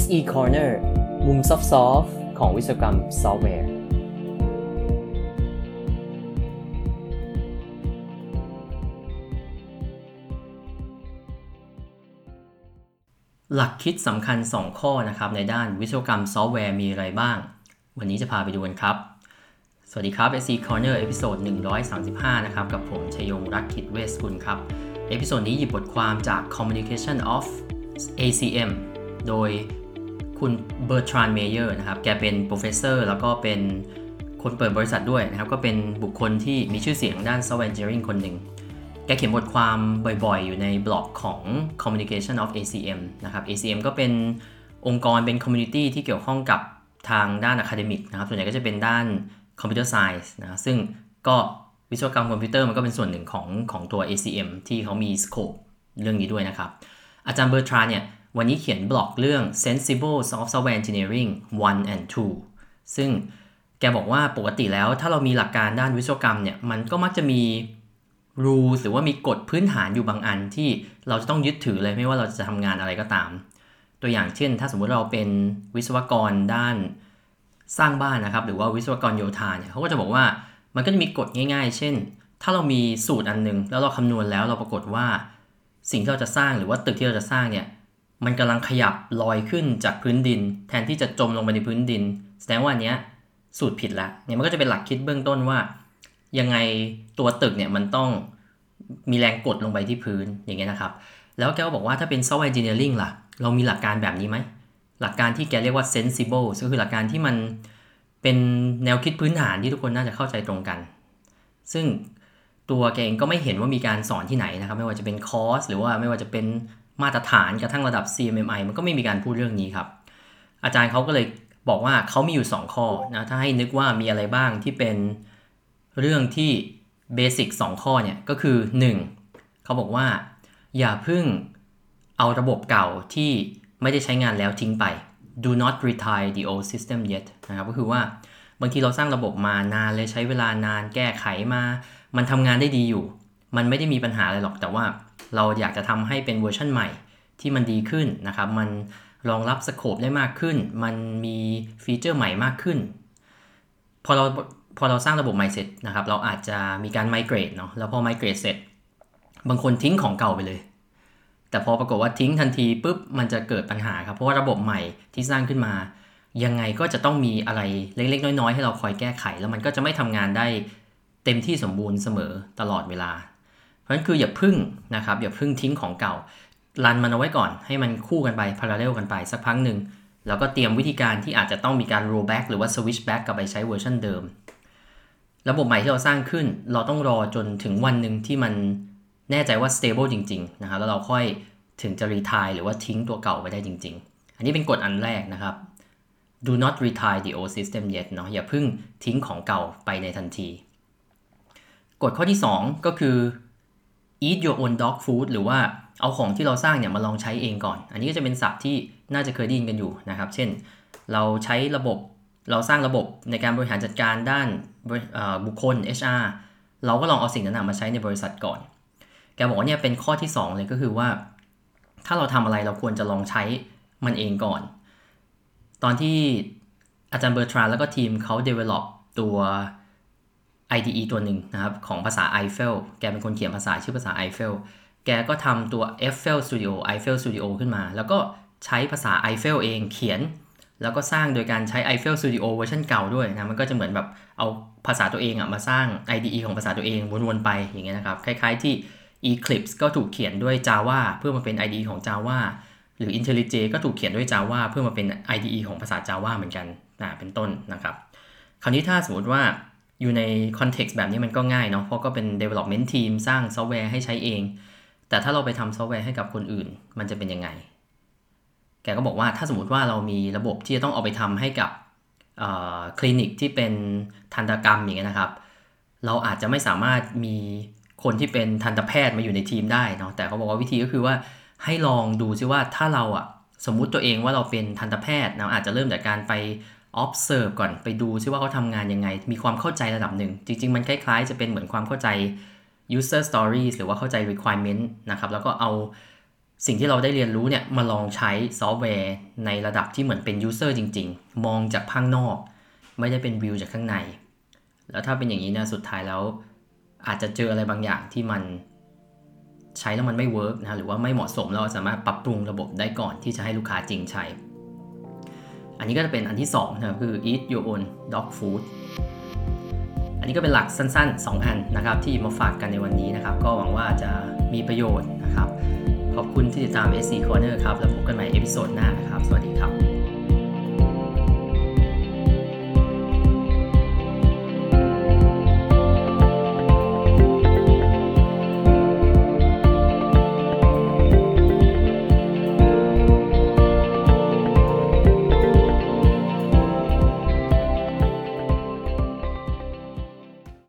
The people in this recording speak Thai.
SE Corner มุม soft ของวิศวกรรมซอฟต์แวร์ หลักคิดสำคัญ 2 ข้อนะครับ ในด้านวิศวกรรมซอฟต์แวร์มีอะไรบ้าง วันนี้จะพาไปดูกันครับ สวัสดีครับ SE Corner episode 135 นะครับ กับผมชยงรักคิดเวสกุลครับ episode นี้หยิบบทความจาก Communication of ACM โดยคุณ Bertrand Meyer นะครับ แกเป็น professor แล้วก็เป็นคนเปิดบริษัทด้วยนะครับ ก็เป็นบุคคลที่มีชื่อเสียงด้าน software engineering คนหนึ่ง แกเขียนบทความบ่อยๆ อยู่ในบล็อกของ Communication of ACM นะครับ ACM ก็เป็นองค์กรเป็น community ที่เกี่ยวข้องกับทางด้าน academic นะครับ ส่วนใหญ่ก็จะเป็นด้าน computer science นะซึ่งก็วิศวกรรมคอมพิวเตอร์มันก็เป็นส่วนหนึ่งของของตัว ACM ที่เขามี scope เรื่องนี้ด้วยนะครับ อาจารย์ Bertrand เนี่ย วันนี้เขียนบล็อกเรื่อง sensible software engineering 1 and 2 ซึ่งแกบอกว่าปกติแล้วถ้าเรามีหลักการด้านวิศวกรรมเนี่ยมันก็มักจะมี rules หรือว่ามีกฎพื้นฐานอยู่บางอันที่เราจะต้องยึดถือเลยไม่ว่าเราจะทำงานอะไรก็ตาม ตัวอย่างเช่น ถ้าสมมุติเราเป็นวิศวกรด้านสร้างบ้านนะครับ หรือว่าวิศวกรโยธาเนี่ยเขาก็จะบอกว่ามันก็จะมีกฎง่าย ๆ เช่น ถ้าเรามีสูตรอันนึง แล้วเราคำนวณแล้วเราปรากฏว่า สิ่งที่เราจะสร้างหรือว่าตึกที่เราจะสร้างเนี่ย มันกำลังขยับลอยขึ้นจากพื้นดิน แทนที่จะจมลงไปในพื้นดิน แสดงว่าอันเนี้ยสูตรผิดละเนี่ยมันก็จะเป็นหลักคิดเบื้องต้นว่า ยังไงตัวตึกเนี่ยมันต้องมีแรงกดลงไปที่พื้นอย่างเงี้ยนะครับ แล้วแกก็บอกว่าถ้าเป็น software engineering ล่ะ เรามีหลักการแบบนี้ไหม หลักการที่แกเรียกว่า sensible ก็คือหลักการที่มันเป็นแนวคิดพื้นฐานที่ทุกคนน่าจะเข้าใจตรงกัน ซึ่งตัวแกเองก็ไม่เห็นว่ามีการสอนที่ไหนนะครับ ไม่ว่าจะเป็นคอร์สหรือว่าไม่ว่าจะเป็น มาตรฐานกระทั่งระดับ CMMI มันก็ไม่มีการพูดเรื่องนี้ครับ อาจารย์เขาก็เลยบอกว่าเขามีอยู่ 2 ข้อนะถ้าให้นึกว่ามีอะไรบ้างที่เป็นเรื่องที่เบสิก2ข้อเนี่ยก็คือ 1. เขาบอกว่าอย่าพิ่งเอาระบบเก่าที่ไม่ได้ใช้งานแล้วทิ้งไป do not retire the old system yet นะครับก็คือว่าบางทีเราสร้างระบบมานานเลยใช้เวลานานแก้ไขมา มันทำงานได้ดีอยู่ มันไม่ได้มีปัญหาอะไรหรอกแต่ว่า เราอยากจะทำให้เป็นเวอร์ชันใหม่ที่มันดีขึ้นนะครับ มันรองรับสโคปได้มากขึ้น มันมีฟีเจอร์ใหม่มากขึ้น พอเราพอเราสร้างระบบใหม่เสร็จนะครับ เราอาจจะมีการไมเกรดเนาะ แล้วพอไมเกรดเสร็จ บางคนทิ้งของเก่าไปเลย แต่พอปรากฏว่าทิ้งทันทีปุ๊บ มันจะเกิดปัญหาครับ เพราะว่าระบบใหม่ที่สร้างขึ้นมา ยังไงก็จะต้องมีอะไรเล็ก ๆ น้อย ๆ ให้เราคอยแก้ไข แล้วมันก็จะไม่ทำงานได้เต็มที่สมบูรณ์เสมอตลอดเวลา เพราะฉะนั้นคืออย่าพึ่งนะครับอย่าพึ่งทิ้งของเก่ารันมันเอาไว้ก่อนให้มันคู่กันไปพาราเรลกันไปสักพักหนึ่งแล้วก็เตรียมวิธีการที่อาจจะต้องมีการ roll back หรือว่า switch back กลับไปใช้เวอร์ชันเดิม ระบบใหม่ที่เราสร้างขึ้น เราต้องรอจนถึงวันหนึ่งที่มันแน่ใจว่า stable จริงๆนะครับแล้วเราค่อยถึงจะ retire หรือว่าทิ้งตัวเก่าไปได้จริง ๆ อันนี้เป็นกฎอันแรกนะครับ do not retire the old system yet เนาะอย่าเพิ่งทิ้งของเก่าไปในทันที กฎข้อที่ 2 ก็คือ eat your own dog food หรือว่าเอาของที่เราสร้างเนี่ยมาลองใช้เองก่อน อันนี้ก็จะเป็นศัพท์ที่น่าจะเคยได้ยินกันอยู่นะครับ เช่น เราใช้ระบบเราสร้างระบบในการบริหารจัดการด้านบุคคล HR เราก็ลองเอาสิ่งนั้นมาใช้ในบริษัทก่อน แกบอกว่าเนี่ยเป็นข้อที่ 2 เลยก็คือว่า ถ้าเราทำอะไรเราควรจะลองใช้มันเองก่อน ตอนที่อาจารย์เบอร์ทรานแล้วก็ทีมเขา develop ตัว IDE ตัวหนึ่งนะครับ ของภาษา Eiffel แกเป็นคนเขียนภาษาชื่อภาษา Eiffel แกก็ทำตัว Eiffel Studio Eiffel Studio ขึ้นมา แล้วก็ใช้ภาษา Eiffel เองเขียน แล้วก็สร้างโดยการใช้ Eiffel Studio เวอร์ชันเก่าด้วยนะ มันก็จะเหมือนแบบเอาภาษาตัวเองอะมาสร้าง IDE ของภาษาตัวเองวนๆไปอย่างเงี้ยนะครับ คล้ายๆที่ Eclipse ก็ถูกเขียนด้วย Java เพื่อมาเป็น IDE ของ Java หรือ IntelliJ ก็ถูกเขียนด้วย Java เพื่อมาเป็น IDE ของภาษา Java เหมือนกันนะเป็นต้นนะครับ คราวนี้ถ้าสมมติว่า อยู่ใน context แบบนี้มันก็ง่ายเนาะเพราะก็เป็น development team สร้างซอฟต์แวร์ให้ใช้เอง แต่ถ้าเราไปทำซอฟต์แวร์ให้กับคนอื่น มันจะเป็นยังไง แกก็บอกว่าถ้าสมมติว่าเรามีระบบที่จะต้องเอาไปทำให้กับคลินิกที่เป็นทันตกรรมอย่างเงี้ยนะครับ เราอาจจะไม่สามารถมีคนที่เป็นทันตแพทย์มาอยู่ในทีมได้เนาะแต่เขาบอกว่าวิธีก็คือว่าให้ลองดูซิว่าถ้าเราอะสมมุติตัวเองว่าเราเป็นทันตแพทย์เราอาจจะเริ่มจากการไป observe ก่อนไปดูซิว่าเขาทำงานยังไง มีความเข้าใจระดับหนึ่ง จริง ๆ มันคล้ายๆ จะเป็นเหมือนความเข้าใจ user stories หรือว่าเข้าใจ requirement นะครับ แล้วก็เอาสิ่งที่เราได้เรียนรู้เนี่ย มาลองใช้ซอฟต์แวร์ในระดับที่เหมือนเป็น user จริง ๆ มองจากข้างนอก ไม่ได้เป็นวิวจากข้างใน แล้วถ้าเป็นอย่างนี้นะสุดท้ายแล้ว อาจจะเจออะไรบางอย่างที่มันใช้แล้วมันไม่ work นะหรือว่าไม่เหมาะสมเราสามารถปรับปรุงระบบได้ก่อนที่จะให้ลูกค้าจริงใช้ อันนี้ก็จะเป็นอันที่2นะครับคือ eat your own dog food อันนี้ก็เป็นหลักสั้น ๆ 2 อันนะครับที่มาฝากกันในวันนี้นะครับ ก็หวังว่าจะมีประโยชน์นะครับ ขอบคุณที่ติดตาม SE Corner ครับ แล้วพบกันใหม่ episode หน้านะครับ สวัสดีครับ